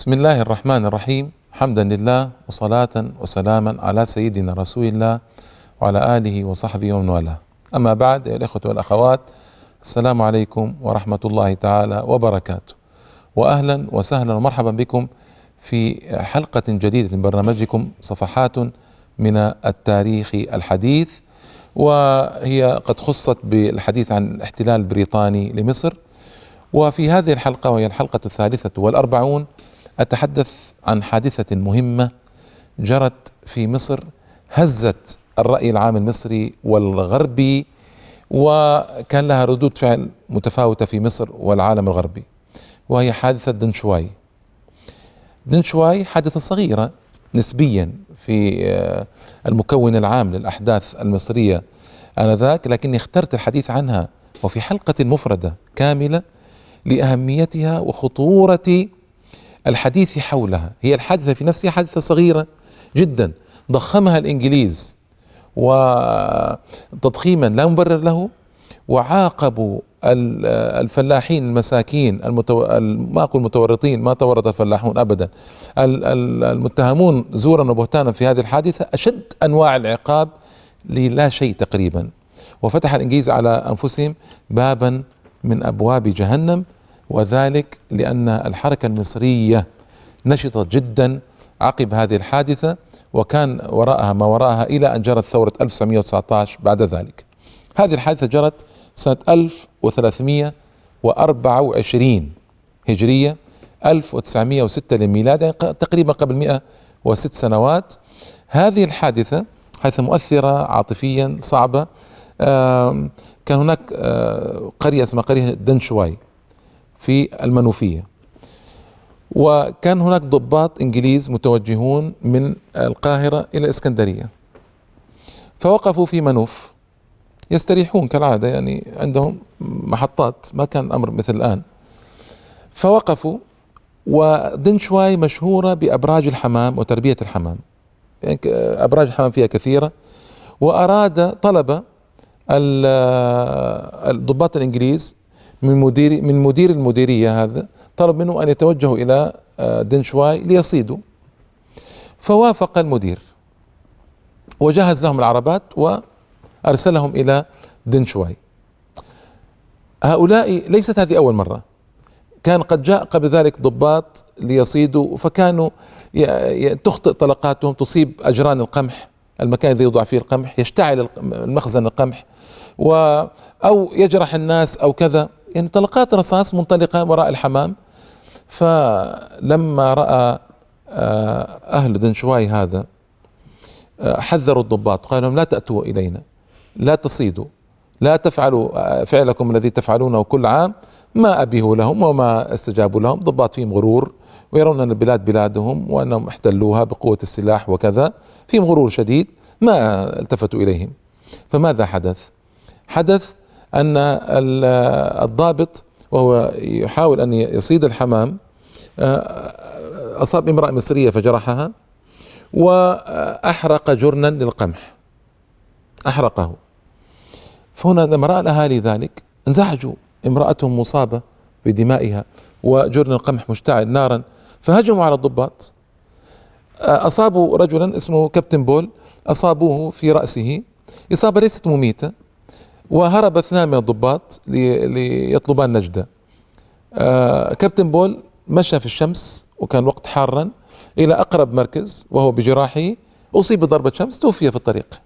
بسم الله الرحمن الرحيم حمدا لله وصلاة وسلاما على سيدنا رسول الله وعلى آله وصحبه ومن والاه أما بعد أيها الإخوة والأخوات السلام عليكم ورحمة الله تعالى وبركاته وأهلا وسهلا ومرحبا بكم في حلقة جديدة من برنامجكم صفحات من التاريخ الحديث وهي قد خصت بالحديث عن الاحتلال البريطاني لمصر وفي هذه الحلقة وهي الحلقة الثالثة والأربعون أتحدث عن حادثة مهمة جرت في مصر هزت الرأي العام المصري والغربي وكان لها ردود فعل متفاوتة في مصر والعالم الغربي وهي حادثة دنشواي. دنشواي حادثة صغيرة نسبيا في آه، المكون العام للأحداث المصرية آنذاك لكني اخترت الحديث عنها وفي حلقة مفردة كاملة لأهميتها وخطورة الحديث حولها. هي الحادثة في نفسها حادثة صغيرة جدا. ضخمها الإنجليز وتضخيما لا مبرر له وعاقبوا الفلاحين المساكين المتو... ما أقول متورطين ما تورط الفلاحون ابدا. المتهمون زورا وبهتانا في هذه الحادثة أشد أنواع العقاب للا شيء تقريبا. وفتح الإنجليز على أنفسهم بابا من أبواب جهنم. وذلك لأن الحركة المصرية نشطت جدا عقب هذه الحادثة وكان وراءها ما وراءها إلى أن جرت ثورة 1919 بعد ذلك. هذه الحادثة جرت سنة 1324 هجرية 1906 للميلاد يعني تقريبا قبل 106 سنوات هذه الحادثة حيث مؤثرة عاطفيا صعبة كان هناك قرية اسمها قرية دنشواي في المنوفية. وكان هناك ضباط إنجليز متوجهون من القاهرة إلى الاسكندريه فوقفوا في منوف يستريحون كالعادة يعني عندهم محطات ما كان الامر مثل الآن. فوقفوا ودنشواي مشهورة بأبراج الحمام وتربية الحمام. يعني أبراج الحمام فيها كثيرة. وأراد طلب الضباط الإنجليز من مدير من مدير المديرية هذا طلب منه أن يتوجهوا إلى آه، دنشواي ليصيدوا. فوافق المدير. وجهز لهم العربات وأرسلهم إلى دنشواي هؤلاء ليست هذه أول مرة. كان قد جاء قبل ذلك ضباط ليصيدوا فكانوا تخطئ طلقاتهم تصيب أجران القمح المكان الذي يوضع فيه القمح يشتعل المخزن القمح و أو يجرح الناس أو كذا. يعني طلقات رصاص منطلقة وراء الحمام فلما رأى آه، أهل دنشواي هذا آه، حذروا الضباط قالوا لهم لا تأتوا إلينا لا تصيدوا لا تفعلوا آه، فعلكم الذي تفعلونه كل عام ما أبيه لهم وما استجابوا لهم ضباط فيهم غرور ويرون أن البلاد بلادهم وأنهم احتلوها بقوة السلاح وكذا فيهم غرور شديد ما التفتوا إليهم. فماذا حدث؟ حدث أن الضابط وهو يحاول أن يصيد الحمام آه، أصاب امرأة مصرية فجرحها وأحرق جرنا للقمح. أحرقه. فهنا لما رأى الأهالي ذلك انزعجوا. امرأتهم مصابة بدمائها وجرن القمح مشتعل نارا فهجموا على الضباط. آه، أصابوا رجلا اسمه كابتن بول أصابوه في رأسه. إصابة ليست مميتة. وهرب اثنان من الضباط ليطلبان نجدة. آه كابتن بول مشى في الشمس وكان وقت حارا إلى أقرب مركز وهو بجراحه. أصيب بضربة شمس توفي في الطريق.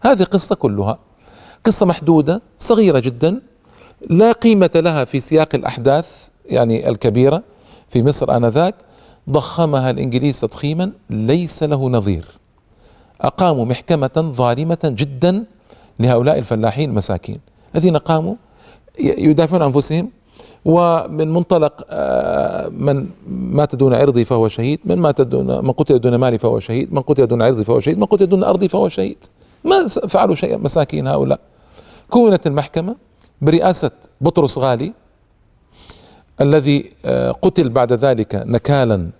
هذه قصة كلها. قصة محدودة صغيرة جدا لا قيمة لها في سياق الأحداث يعني الكبيرة في مصر آنذاك. ضخمها الإنجليز تضخيما ليس له نظير. أقاموا محكمة ظالمة جدا لهؤلاء الفلاحين المساكين الذين قاموا يدافعون عن أنفسهم ومن منطلق آه، من مات دون عرضي فهو شهيد من مات دون من قتل دون مالي فهو شهيد من قتل دون عرضي فهو شهيد من قتل دون أرضي فهو شهيد. ما فعلوا شيئا مساكين هؤلاء. كونت المحكمة برئاسة بطرس غالي الذي آه، قتل بعد ذلك نكالا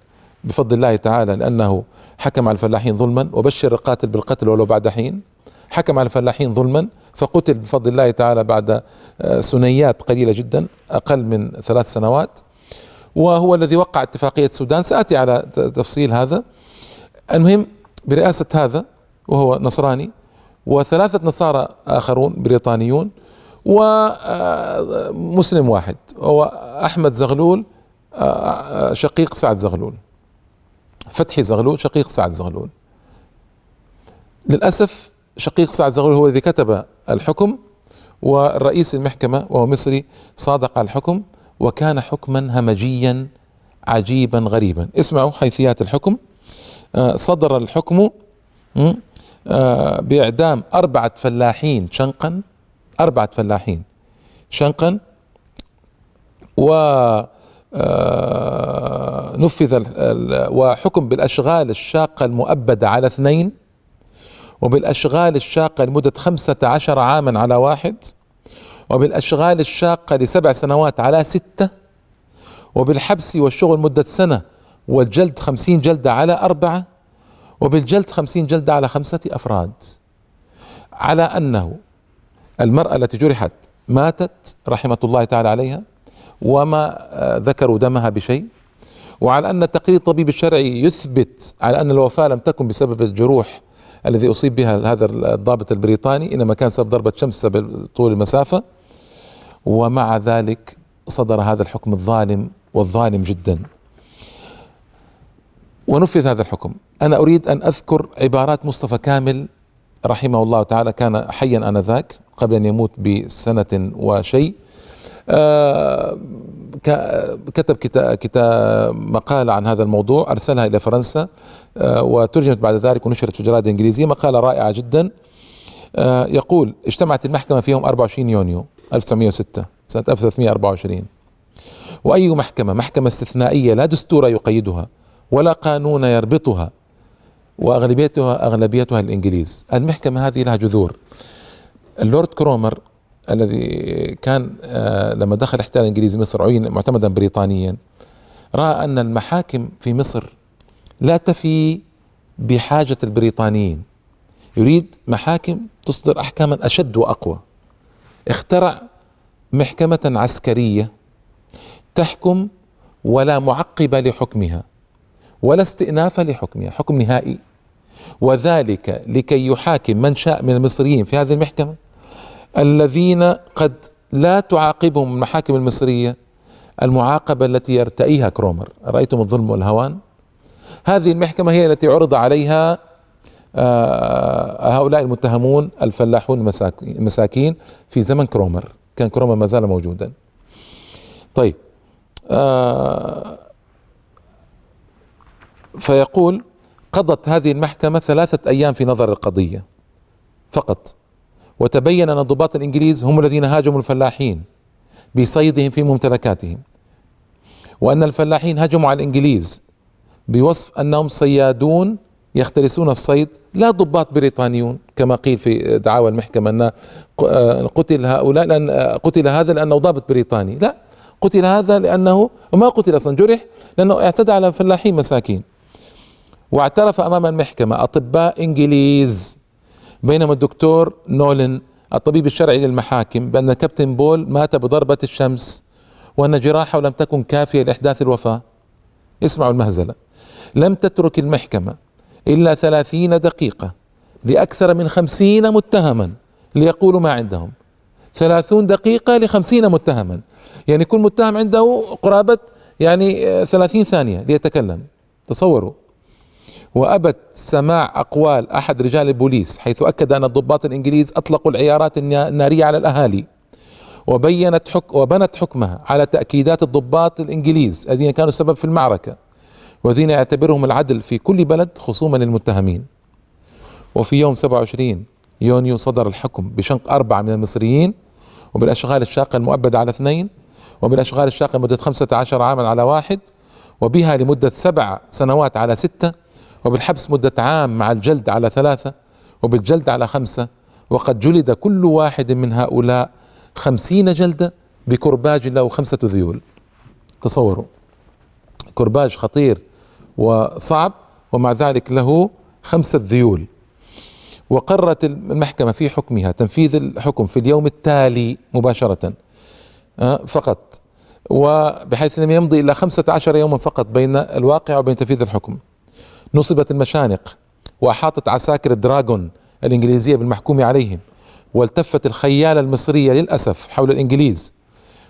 بفضل الله تعالى لأنه حكم على الفلاحين ظلما وبشر القاتل بالقتل ولو بعد حين. حكم على الفلاحين ظلما فقتل بفضل الله تعالى بعد آه، سنيات قليلة جدا أقل من ثلاث سنوات. وهو الذي وقع اتفاقية السودان. سآتي على تفصيل هذا. المهم برئاسة هذا وهو نصراني وثلاثة نصارى آخرون بريطانيون ومسلم واحد هو أحمد زغلول شقيق سعد زغلول. فتحي زغلول شقيق سعد زغلول. للأسف شقيق سعد زغلول هو الذي كتب الحكم والرئيس المحكمة وهو مصري صادق على الحكم وكان حكما همجيا عجيبا غريبا. اسمعوا حيثيات الحكم. آه، صدر الحكم آه، بإعدام أربعة فلاحين شنقا أربعة فلاحين شنقا و آه، نفذ وحكم بالأشغال الشاقة المؤبدة على اثنين وبالأشغال الشاقة لمدة خمسة عشر عاما على واحد وبالأشغال الشاقة لسبع سنوات على ستة وبالحبس والشغل مدة سنة والجلد خمسين جلدة على أربعة وبالجلد خمسين جلدة على خمسة أفراد. على أنه المرأة التي جرحت ماتت رحمة الله تعالى عليها وما ذكروا دمها بشيء. وعلى أن التقرير الطبيب الشرعي يثبت على أن الوفاة لم تكن بسبب الجروح الذي أصيب بها هذا الضابط البريطاني إنما كان سبب ضربة شمس طول المسافة. ومع ذلك صدر هذا الحكم الظالم والظالم جدا. ونفذ هذا الحكم. أنا أريد أن أذكر عبارات مصطفى كامل رحمه الله تعالى كان حيا آنذاك قبل أن يموت بسنة وشيء. آه كتب كتاب, مقالة عن هذا الموضوع أرسلها إلى فرنسا. وترجمت بعد ذلك ونشرت في جرائد إنجليزية مقالة رائعة جدا. آه يقول اجتمعت المحكمة في يوم 24 يونيو 1906 سنة 1324 وأي محكمة؟ محكمة استثنائية لا دستور يقيدها ولا قانون يربطها وأغلبيتها أغلبيتها الإنجليز. المحكمة هذه لها جذور. اللورد كرومر الذي كان آه، لما دخل احتلال الانجليزي مصر عين معتمدا بريطانيا رأى أن المحاكم في مصر لا تفي بحاجة البريطانيين. يريد محاكم تصدر أحكاما أشد وأقوى. اخترع محكمة عسكرية تحكم ولا معقب لحكمها ولا استئناف لحكمها حكم نهائي. وذلك لكي يحاكم من شاء من المصريين في هذه المحكمة الذين قد لا تعاقبهم المحاكم المصرية المعاقبة التي يرتئيها كرومر. رايتم الظلم والهوان؟ هذه المحكمة هي التي عرض عليها آه، هؤلاء المتهمون الفلاحون المساكين في زمن كرومر. كان كرومر ما زال موجودا. طيب آه، فيقول قضت هذه المحكمة ثلاثة أيام في نظر القضية فقط. وتبين أن الضباط الإنجليز هم الذين هاجموا الفلاحين بصيدهم في ممتلكاتهم. وأن الفلاحين هجموا على الإنجليز. بوصف أنهم صيادون يختلسون الصيد لا ضباط بريطانيون كما قيل في دعاوى المحكمة أن قتل هؤلاء لأن قتل هذا لأنه ضابط بريطاني. لا قتل هذا لأنه وما قتل أصلا جرح لأنه اعتدى على فلاحين مساكين. واعترف أمام المحكمة أطباء إنجليز بينما الدكتور نولن الطبيب الشرعي للمحاكم بأن كابتن بول مات بضربة الشمس وأن جراحه لم تكن كافية لإحداث الوفاة. اسمعوا المهزلة. لم تترك المحكمة إلا ثلاثين دقيقة لأكثر من خمسين متهما ليقولوا ما عندهم. ثلاثون دقيقة لخمسين متهما. يعني كل متهم عنده قرابة يعني ثلاثين ثانية ليتكلم. تصوروا. وأبت سماع أقوال أحد رجال البوليس حيث أكد أن الضباط الإنجليز أطلقوا العيارات النارية على الأهالي وبينت حك وبنت حكمها على تأكيدات الضباط الإنجليز الذين كانوا سبب في المعركة. والذين يعتبرهم العدل في كل بلد خصوما للمتهمين. وفي يوم 27 يونيو صدر الحكم بشنق أربعة من المصريين وبالأشغال الشاقة المؤبدة على اثنين وبالأشغال الشاقة لمدة خمسة عشر عاما على واحد وبها لمدة سبع سنوات على ستة وبالحبس مدة عام مع الجلد على ثلاثة وبالجلد على خمسة وقد جلد كل واحد من هؤلاء خمسين جلدة بكرباج له خمسة ذيول. تصوروا كرباج خطير وصعب ومع ذلك له خمسة ذيول. وقررت المحكمة في حكمها تنفيذ الحكم في اليوم التالي مباشرة آه، فقط. وبحيث لم يمضي إلا خمسة عشر يوما فقط بين الواقع وبين تنفيذ الحكم. نصبت المشانق وأحاطت عساكر الدراغون الإنجليزية بالمحكوم عليهم والتفت الخيالة المصرية للأسف حول الإنجليز.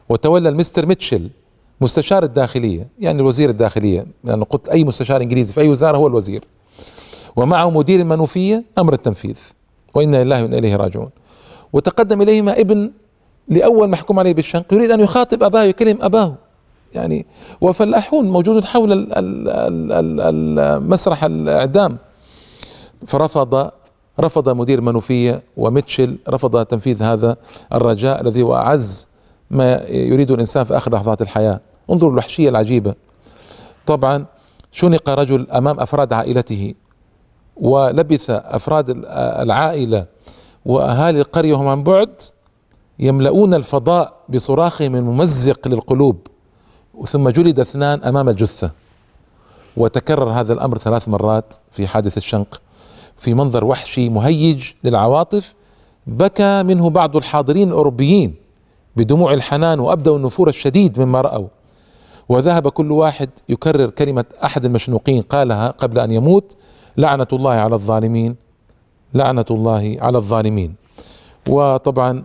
وتولى المستر ميتشل مستشار الداخلية يعني الوزير الداخلية لأنه قلت أي مستشار إنجليزي في أي وزارة هو الوزير. ومعه مدير المنوفية أمر التنفيذ وإنا لله وإنا إليه راجعون. وتقدم إليهما ابن لأول محكوم عليه بالشنق يريد أن يخاطب أباه يكلم أباه. يعني وفلاحون موجود حول المسرح الإعدام. فرفض رفض مدير منوفية وميتشل رفض تنفيذ هذا الرجاء الذي هو أعز ما يريد الإنسان في آخر لحظات الحياة. انظروا الوحشية العجيبة. طبعا شنق رجل أمام أفراد عائلته ولبث أفراد العائلة وأهالي القرية وهم عن بعد يملؤون الفضاء بصراخهم الممزق للقلوب. ثم جلد اثنان أمام الجثة. وتكرر هذا الأمر ثلاث مرات في حادث الشنق. في منظر وحشي مهيج للعواطف بكى منه بعض الحاضرين الأوروبيين بدموع الحنان وابدوا النفور الشديد مما رأوا. وذهب كل واحد يكرر كلمة أحد المشنوقين قالها قبل أن يموت لعنة الله على الظالمين. لعنة الله على الظالمين. وطبعا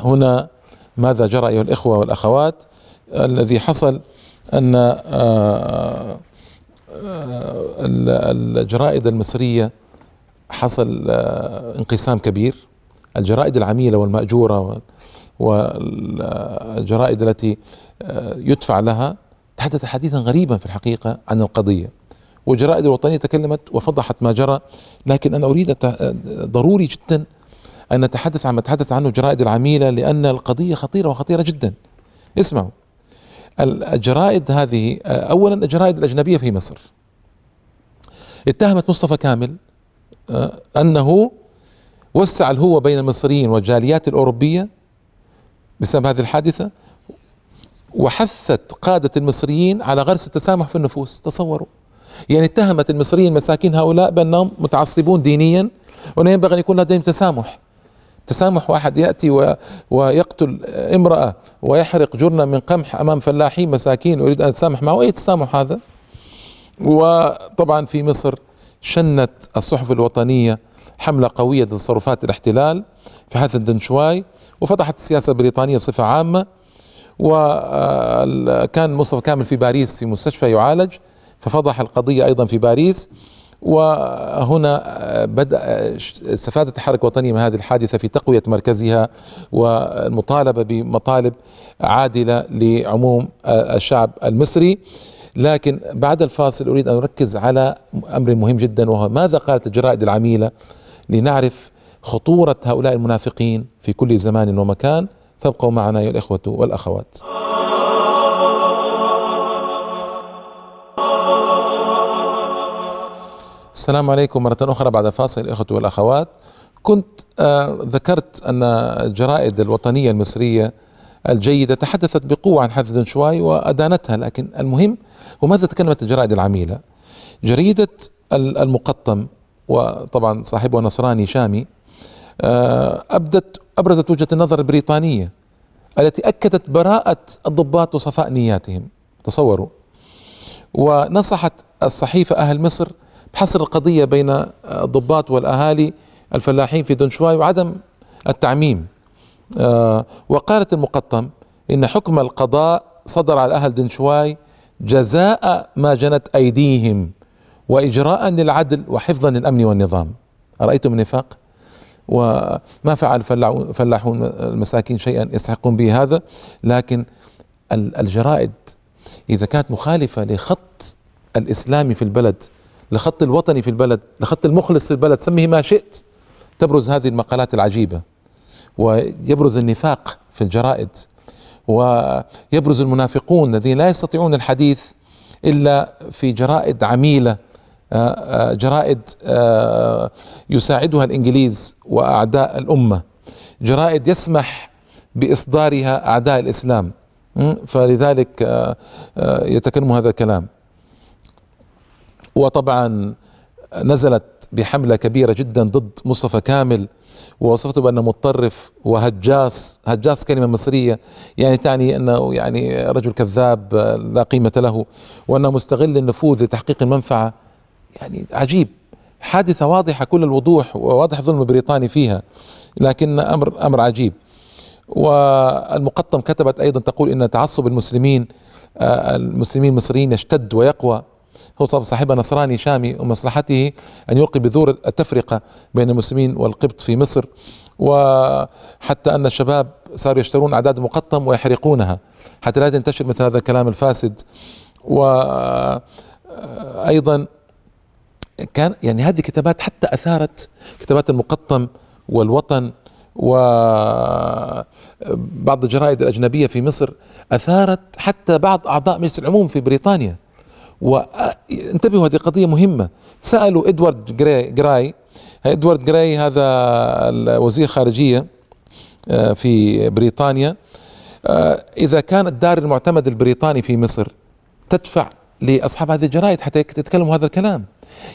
هنا ماذا جرى أيها الإخوة والأخوات؟ الذي حصل أن آه، آه، الجرائد المصرية حصل آه، انقسام كبير. الجرائد العميلة والمأجورة والجرائد التي يدفع لها تحدث حديثا غريبا في الحقيقة عن القضية. والجرائد الوطنية تكلمت وفضحت ما جرى لكن أنا أريد ضروري جدا أن نتحدث عن ما تحدث عنه الجرائد العميلة لأن القضية خطيرة وخطيرة جدا. اسمعوا. الجرائد هذه اولا الجرائد الأجنبية في مصر. اتهمت مصطفى كامل آه، أنه وسع الهوة بين المصريين والجاليات الأوروبية بسبب هذه الحادثة وحثت قادة المصريين على غرس التسامح في النفوس. تصوروا. يعني اتهمت المصريين مساكين هؤلاء بأنهم متعصبون دينيا وأنه ينبغي أن يكون لديهم تسامح. تسامح واحد يأتي و... ويقتل امرأة ويحرق جرنا من قمح أمام فلاحين مساكين ويريد أن يتسامح معه. أي تسامح هذا؟ وطبعا في مصر شنت الصحف الوطنية حملة قوية ضد تصرفات الاحتلال في حادث الدنشواي. وفضحت السياسة البريطانية بصفة عامة وكان مصطفى كامل في باريس في مستشفى يعالج ففضح القضية أيضا في باريس وهنا بدأ استفادت الحركة الوطنية من هذه الحادثة في تقوية مركزها والمطالبة بمطالب عادلة لعموم الشعب المصري. لكن بعد الفاصل أريد أن أركز على أمر مهم جدا وهو ماذا قالت الجرائد العميلة؟ لنعرف خطورة هؤلاء المنافقين في كل زمان ومكان. فابقوا معنا أيها الإخوة والأخوات. السلام عليكم مرة أخرى بعد فاصل الإخوة والأخوات. كنت آه ذكرت أن الجرائد الوطنية المصرية الجيدة تحدثت بقوة عن حادثة شواي وأدانتها لكن المهم وماذا تكلمت الجرائد العميلة؟ جريدة المقطم وطبعا صاحبها نصراني شامي أبدت أبرزت وجهة النظر البريطانية التي أكدت براءة الضباط وصفاء نياتهم. تصوروا. ونصحت الصحيفة أهل مصر حصر القضية بين الضباط والأهالي الفلاحين في دنشواي وعدم التعميم. آه، وقالت المقطم إن حكم القضاء صدر على أهل دنشواي جزاء ما جنت أيديهم وإجراء للعدل وحفظا للأمن والنظام. أرأيتم النفاق؟ وما فعل فلاحون المساكين شيئا يستحقون به هذا لكن الجرائد إذا كانت مخالفة لخط الإسلامي في البلد لخط الوطني في البلد لخط المخلص في البلد سميه ما شئت تبرز هذه المقالات العجيبة ويبرز النفاق في الجرائد ويبرز المنافقون الذين لا يستطيعون الحديث إلا في جرائد عميلة جرائد آه، يساعدها الإنجليز وأعداء الأمة. جرائد يسمح بإصدارها أعداء الإسلام. فلذلك يتكلم هذا الكلام. وطبعا نزلت بحملة كبيرة جدا ضد مصطفى كامل ووصفته بأنه متطرف وهجاس. هجاس كلمة مصرية يعني تعني أنه يعني رجل كذاب لا قيمة له وأنه مستغل النفوذ لتحقيق المنفعة. يعني عجيب. حادثة واضحة كل الوضوح وواضح ظلم بريطاني فيها لكن أمر أمر عجيب. والمقطم كتبت أيضا تقول إن تعصب المسلمين آه، المسلمين المصريين يشتد ويقوى. هو طبعا صاحبها نصراني شامي ومصلحته أن يلقي بذور التفرقة بين المسلمين والقبط في مصر وحتى أن الشباب صاروا يشترون أعداد مقطم ويحرقونها. حتى لا تنتشر مثل هذا الكلام الفاسد. وأيضا كان يعني هذه كتابات حتى أثارت كتابات المقطم والوطن وبعض الجرائد الأجنبية في مصر أثارت حتى بعض أعضاء مجلس العموم في بريطانيا. وانتبهوا هذه قضية مهمة. سألوا إدوارد جراي, جراي. إدوارد جراي هذا وزير خارجية آه، في بريطانيا. آه، إذا كان الدار المعتمد البريطاني في مصر تدفع لأصحاب هذه الجرائد حتى يتكلموا هذا الكلام.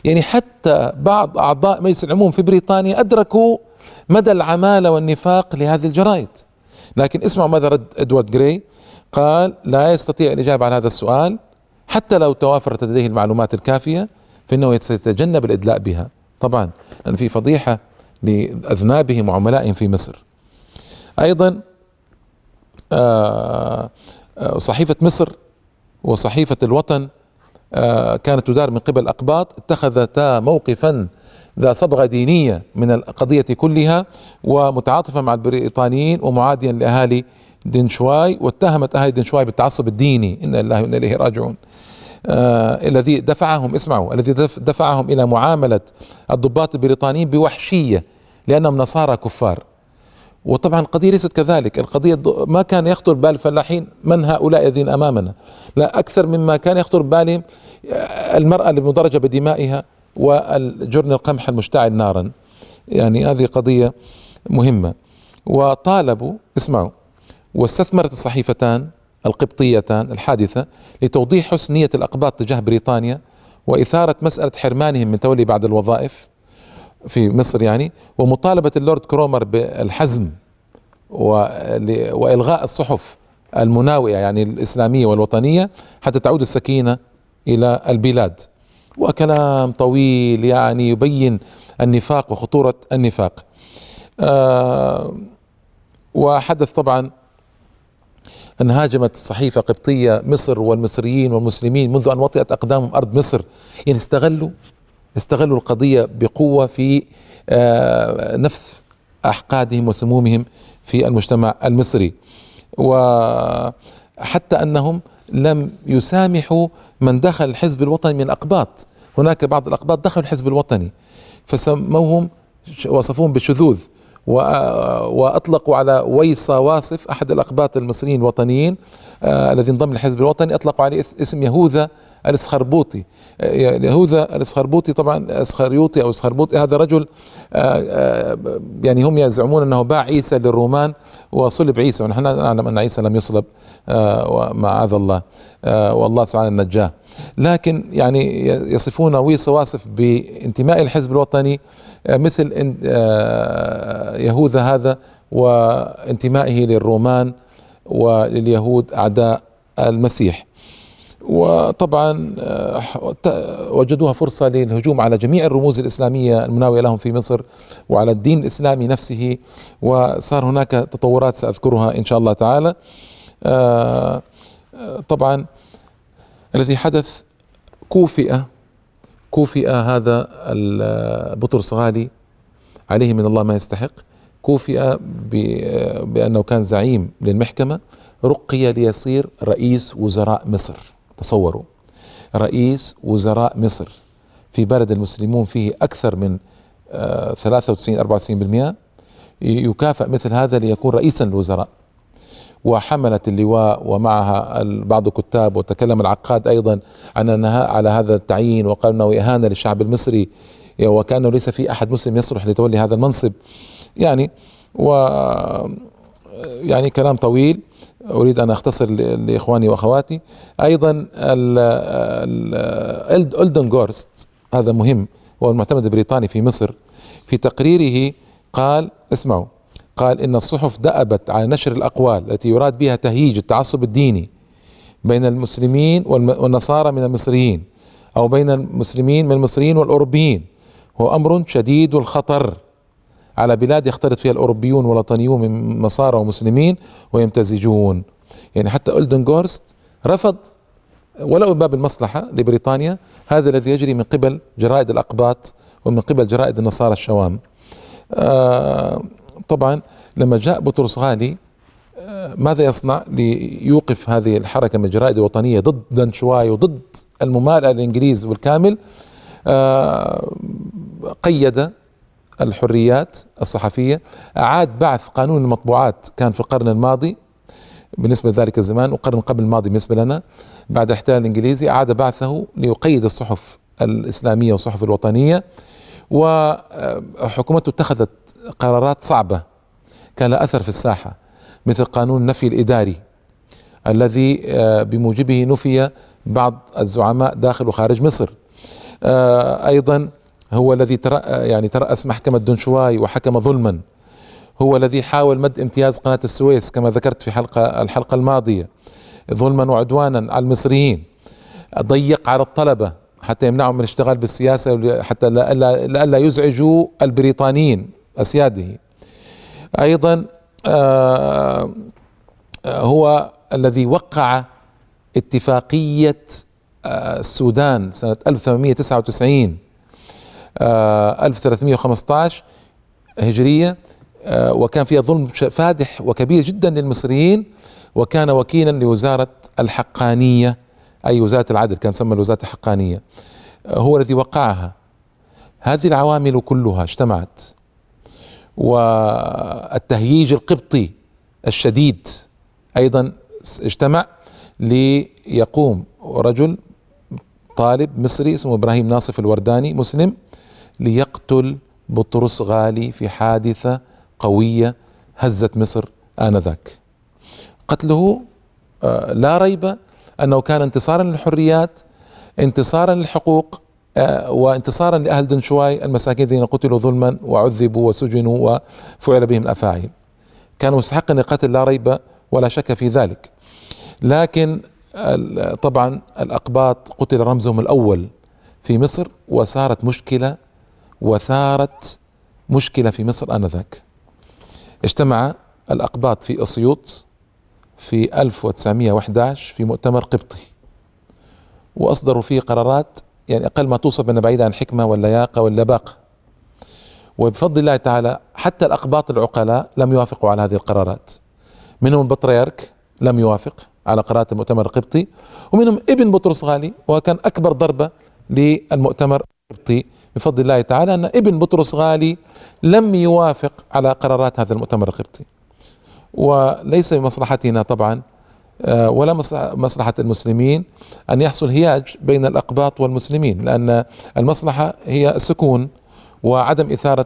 يعني حتى بعض أعضاء مجلس العموم في بريطانيا أدركوا مدى العمالة والنفاق لهذه الجرائد. لكن اسمعوا ماذا رد إدوارد جراي. قال لا يستطيع الإجابة على هذا السؤال حتى لو توافرت لديه المعلومات الكافية فإنه سيتجنب الإدلاء بها. طبعا لأن في فضيحة لأذنابهم وعملائهم في مصر. أيضا آه، آه، صحيفة مصر وصحيفة الوطن كانت تدار من قبل أقباط اتخذتا موقفا ذا صبغة دينية من القضية كلها ومتعاطفة مع البريطانيين ومعاديا لأهالي دنشواي واتهمت أهالي دنشواي بالتعصب الديني. إنا لله وإنا إليه راجعون. آه الذي دفعهم اسمعوا الذي دفعهم إلى معاملة الضباط البريطانيين بوحشية لأنهم نصارى كفار. وطبعا القضية ليست كذلك. القضية ما كان يخطر بال الفلاحين من هؤلاء الذين أمامنا. لا أكثر مما كان يخطر بالهم المرأة المدرجة بدمائها والجرن القمح المشتعل نارا. يعني هذه قضية مهمة. وطالبوا اسمعوا واستثمرت الصحيفتان القبطيتان الحادثة لتوضيح حسن نية الأقباط تجاه بريطانيا وإثارة مسألة حرمانهم من تولي بعض الوظائف. في مصر يعني ومطالبة اللورد كرومر بالحزم وإلغاء الصحف المناوئة يعني الإسلامية والوطنية حتى تعود السكينة إلى البلاد. وكلام طويل يعني يبين النفاق وخطورة النفاق. آه وحدث طبعا أن هاجمت الصحيفة قبطية مصر والمصريين والمسلمين منذ أن وطئت أقدامهم أرض مصر. يعني استغلوا استغلوا القضية بقوة في آه نفث أحقادهم وسمومهم في المجتمع المصري. وحتى أنهم لم يسامحوا من دخل الحزب الوطني من الأقباط هناك بعض الأقباط دخلوا الحزب الوطني فسموهم وصفوهم بالشذوذ وأطلقوا على ويصة واصف أحد الأقباط المصريين الوطنيين آه الذي انضم للحزب الوطني أطلقوا عليه اسم يهوذا الإسخربوطي. آه، يهوذا الإسخربوطي طبعا إسخريوطي أو إسخربوطي هذا رجل آه، آه، يعني هم يزعمون أنه باع عيسى للرومان وصلب عيسى. ونحن نعلم أن عيسى لم يصلب معاذ الله والله سبحانه نجاه لكن يعني يصفون ويصة واصف بانتماء الحزب الوطني مثل يهوذا هذا وانتمائه للرومان ولليهود أعداء المسيح. وطبعا آه، وجدوها فرصة للهجوم على جميع الرموز الإسلامية المناوية لهم في مصر وعلى الدين الإسلامي نفسه وصار هناك تطورات سأذكرها إن شاء الله تعالى. آه، آه، طبعا الذي حدث كوفئ كوفئ هذا بطرس غالي عليه من الله ما يستحق. كوفئ بأنه كان زعيم للمحكمة رقي ليصير رئيس وزراء مصر. تصوروا. رئيس وزراء مصر في بلد المسلمون فيه أكثر من 93 آه، 94% يكافئ مثل هذا ليكون رئيسا للوزراء. وحملت اللواء ومعها بعض الكتاب وتكلم العقاد أيضا عن أنها على هذا التعيين وقال إنه إهانة للشعب المصري وكأنه ليس في أحد مسلم يصلح لتولي هذا المنصب. يعني و يعني كلام طويل. أريد أن أختصر لإخواني وأخواتي. أيضا الدن جورست هذا مهم هو المعتمد البريطاني في مصر في تقريره قال اسمعوا قال إن الصحف دأبت على نشر الأقوال التي يراد بها تهييج التعصب الديني بين المسلمين والنصارى من المصريين أو بين المسلمين من المصريين والأوروبيين. هو أمر شديد الخطر. على بلاد يختلط فيها الأوروبيون والوطنيون من نصارى ومسلمين ويمتزجون. يعني حتى ألدن جورست رفض ولو من باب المصلحة لبريطانيا هذا الذي يجري من قبل جرائد الأقباط ومن قبل جرائد النصارى الشوام. آه طبعا لما جاء بطرس غالي آه ماذا يصنع ليوقف هذه الحركة من الجرائد الوطنية ضد دنشواي وضد الممالئة الإنجليز بالكامل آه قيد الحريات الصحفية. أعاد بعث قانون المطبوعات كان في القرن الماضي بالنسبة لذلك الزمان وقرن قبل الماضي بالنسبة لنا بعد الاحتلال الإنجليزي أعاد بعثه ليقيد الصحف الإسلامية والصحف الوطنية. وحكومته اتخذت قرارات صعبة كان لها أثر في الساحة مثل قانون النفي الإداري الذي آه، بموجبه نفي بعض الزعماء داخل وخارج مصر. آه، أيضا هو الذي يعني ترأس محكمة دنشواي وحكم ظلما. هو الذي حاول مد امتياز قناة السويس كما ذكرت في حلقة الحلقة الماضية. ظلما وعدوانا على المصريين. ضيق على الطلبة حتى يمنعهم من الاشتغال بالسياسة حتى لا يزعجوا البريطانيين أسياده. أيضا آه، هو الذي وقع اتفاقية آه، السودان سنة 1899 1315 هجرية آه، وكان فيها ظلم فادح وكبير جدا للمصريين وكان وكيلا لوزارة الحقانية أي وزارة العدل كان سمى الوزارة الحقانية آه، هو الذي وقعها. هذه العوامل كلها اجتمعت والتهييج القبطي الشديد أيضا اجتمع ليقوم رجل طالب مصري اسمه إبراهيم ناصف الورداني مسلم ليقتل بطرس غالي في حادثة قوية هزت مصر آنذاك. قتله آه، لا ريب أنه كان انتصارا للحريات انتصارا للحقوق آه، وانتصارا لأهل دنشواي المساكين الذين قتلوا ظلما وعذبوا وسجنوا وفعل بهم الأفاعيل. كانوا مستحقا للقتل لا ريب ولا شك في ذلك. لكن طبعا الأقباط قتل رمزهم الأول في مصر وصارت مشكلة وثارت مشكلة في مصر آنذاك. اجتمع الأقباط في أسيوط في 1911 في مؤتمر قبطي وأصدروا فيه قرارات يعني أقل ما توصف أنها بعيدة عن حكمة واللياقة واللباقة وبفضل الله تعالى حتى الأقباط العقلاء لم يوافقوا على هذه القرارات. منهم البطريرك لم يوافق على قرارات المؤتمر القبطي ومنهم ابن بطرس غالي وكان أكبر ضربة للمؤتمر القبطي. بفضل الله تعالى أن ابن بطرس غالي لم يوافق على قرارات هذا المؤتمر القبطي. وليس بمصلحتنا طبعا آه، ولا مصلحة المسلمين أن يحصل هياج بين الأقباط والمسلمين لأن المصلحة هي السكون وعدم إثارة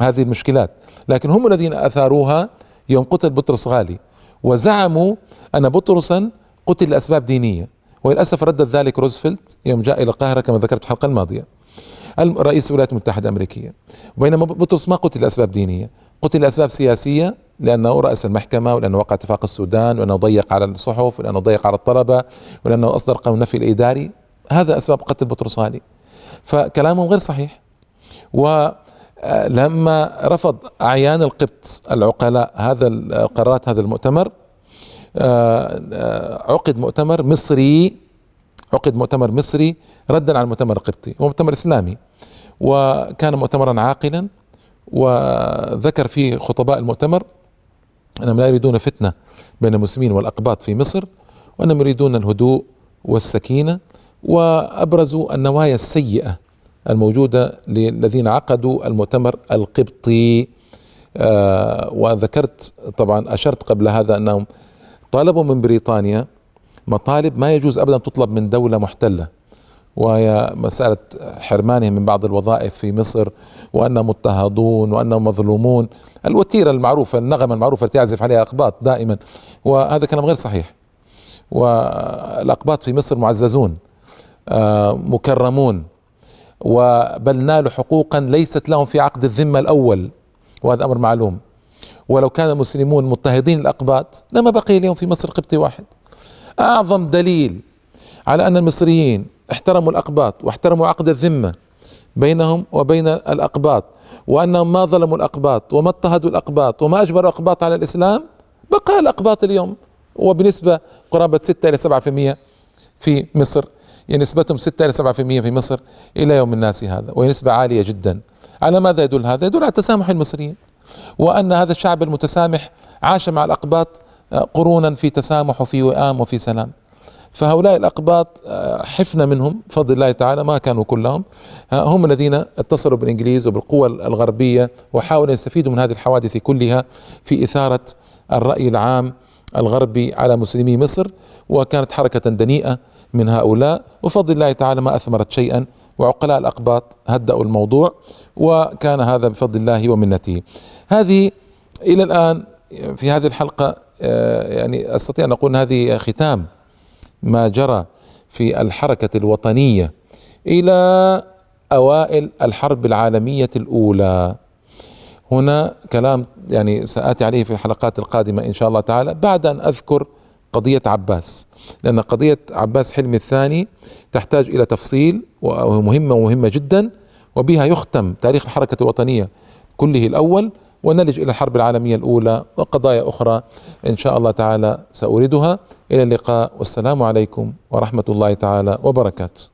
هذه المشكلات. لكن هم الذين أثاروها يوم قتل بطرس غالي وزعموا أن بطرسا قتل لأسباب دينية. وللأسف ردد ذلك روزفلت يوم جاء إلى القاهرة كما ذكرت في الحلقة الماضية. رئيس الولايات المتحدة الأمريكية. بينما بطرس ما قتل لأسباب دينية. قتل لأسباب سياسية لأنه رأس المحكمة ولأنه وقع اتفاق السودان ولأنه ضيق على الصحف ولأنه ضيق على الطلبة ولأنه أصدر قانون النفي الإداري. هذا أسباب قتل بطرس غالي فكلامهم غير صحيح. ولما رفض أعيان القبط العقلاء هذا القرارات هذا المؤتمر آه، آه، عقد مؤتمر مصري عقد مؤتمر مصري ردا على المؤتمر القبطي هو مؤتمر إسلامي وكان مؤتمرا عاقلا وذكر فيه خطباء المؤتمر أنهم لا يريدون فتنة بين المسلمين والأقباط في مصر وأنهم يريدون الهدوء والسكينة وابرزوا النوايا السيئة الموجودة للذين عقدوا المؤتمر القبطي. آه وذكرت طبعا أشرت قبل هذا أنهم طالبوا من بريطانيا مطالب ما يجوز ابدا تطلب من دولة محتلة. وهي مسألة حرمانهم من بعض الوظائف في مصر وأنهم مضطهدون وأنهم مظلومون. الوتيرة المعروفة النغمة المعروفة التي يعزف عليها أقباط دائما. وهذا كلام غير صحيح. والأقباط في مصر معززون آه، مكرمون. وبل نالوا حقوقا ليست لهم في عقد الذمة الأول. وهذا أمر معلوم. ولو كان المسلمون مضطهدين الأقباط لما بقي اليوم في مصر قبطي واحد. أعظم دليل على أن المصريين احترموا الأقباط واحترموا عقد الذمة بينهم وبين الأقباط وأنهم ما ظلموا الأقباط وما اضطهدوا الأقباط وما أجبروا الأقباط على الإسلام بقى الأقباط اليوم وبنسبة قرابة 6 إلى 7% في مصر يعني نسبتهم 6 إلى 7% في مصر إلى يوم الناس هذا وهي نسبة عالية جدا على ماذا يدل هذا؟ يدل على تسامح المصريين وأن هذا الشعب المتسامح عاش مع الأقباط قرونا في تسامح وفي وئام وفي سلام. فهؤلاء الأقباط آه، حفنا منهم بفضل الله تعالى ما كانوا كلهم هم الذين اتصلوا بالإنجليز وبالقوى الغربية وحاولوا يستفيدوا من هذه الحوادث كلها في إثارة الرأي العام الغربي على مسلمي مصر وكانت حركة دنيئة من هؤلاء. وفضل الله تعالى ما أثمرت شيئا وعقلاء الأقباط هدأوا الموضوع وكان هذا بفضل الله ومنته. هذه إلى الآن في هذه الحلقة آه، يعني أستطيع أن أقول هذه ختام ما جرى في الحركة الوطنية إلى أوائل الحرب العالمية الأولى. هنا كلام يعني سآتي عليه في الحلقات القادمة إن شاء الله تعالى. بعد أن أذكر قضية عباس لأن قضية عباس حلمي الثاني تحتاج إلى تفصيل ومهمة ومهمة جدا وبها يختم تاريخ الحركة الوطنية كله الأول. ونلج إلى الحرب العالمية الأولى وقضايا أخرى إن شاء الله تعالى سأوردها إلى اللقاء والسلام عليكم ورحمة الله تعالى وبركاته.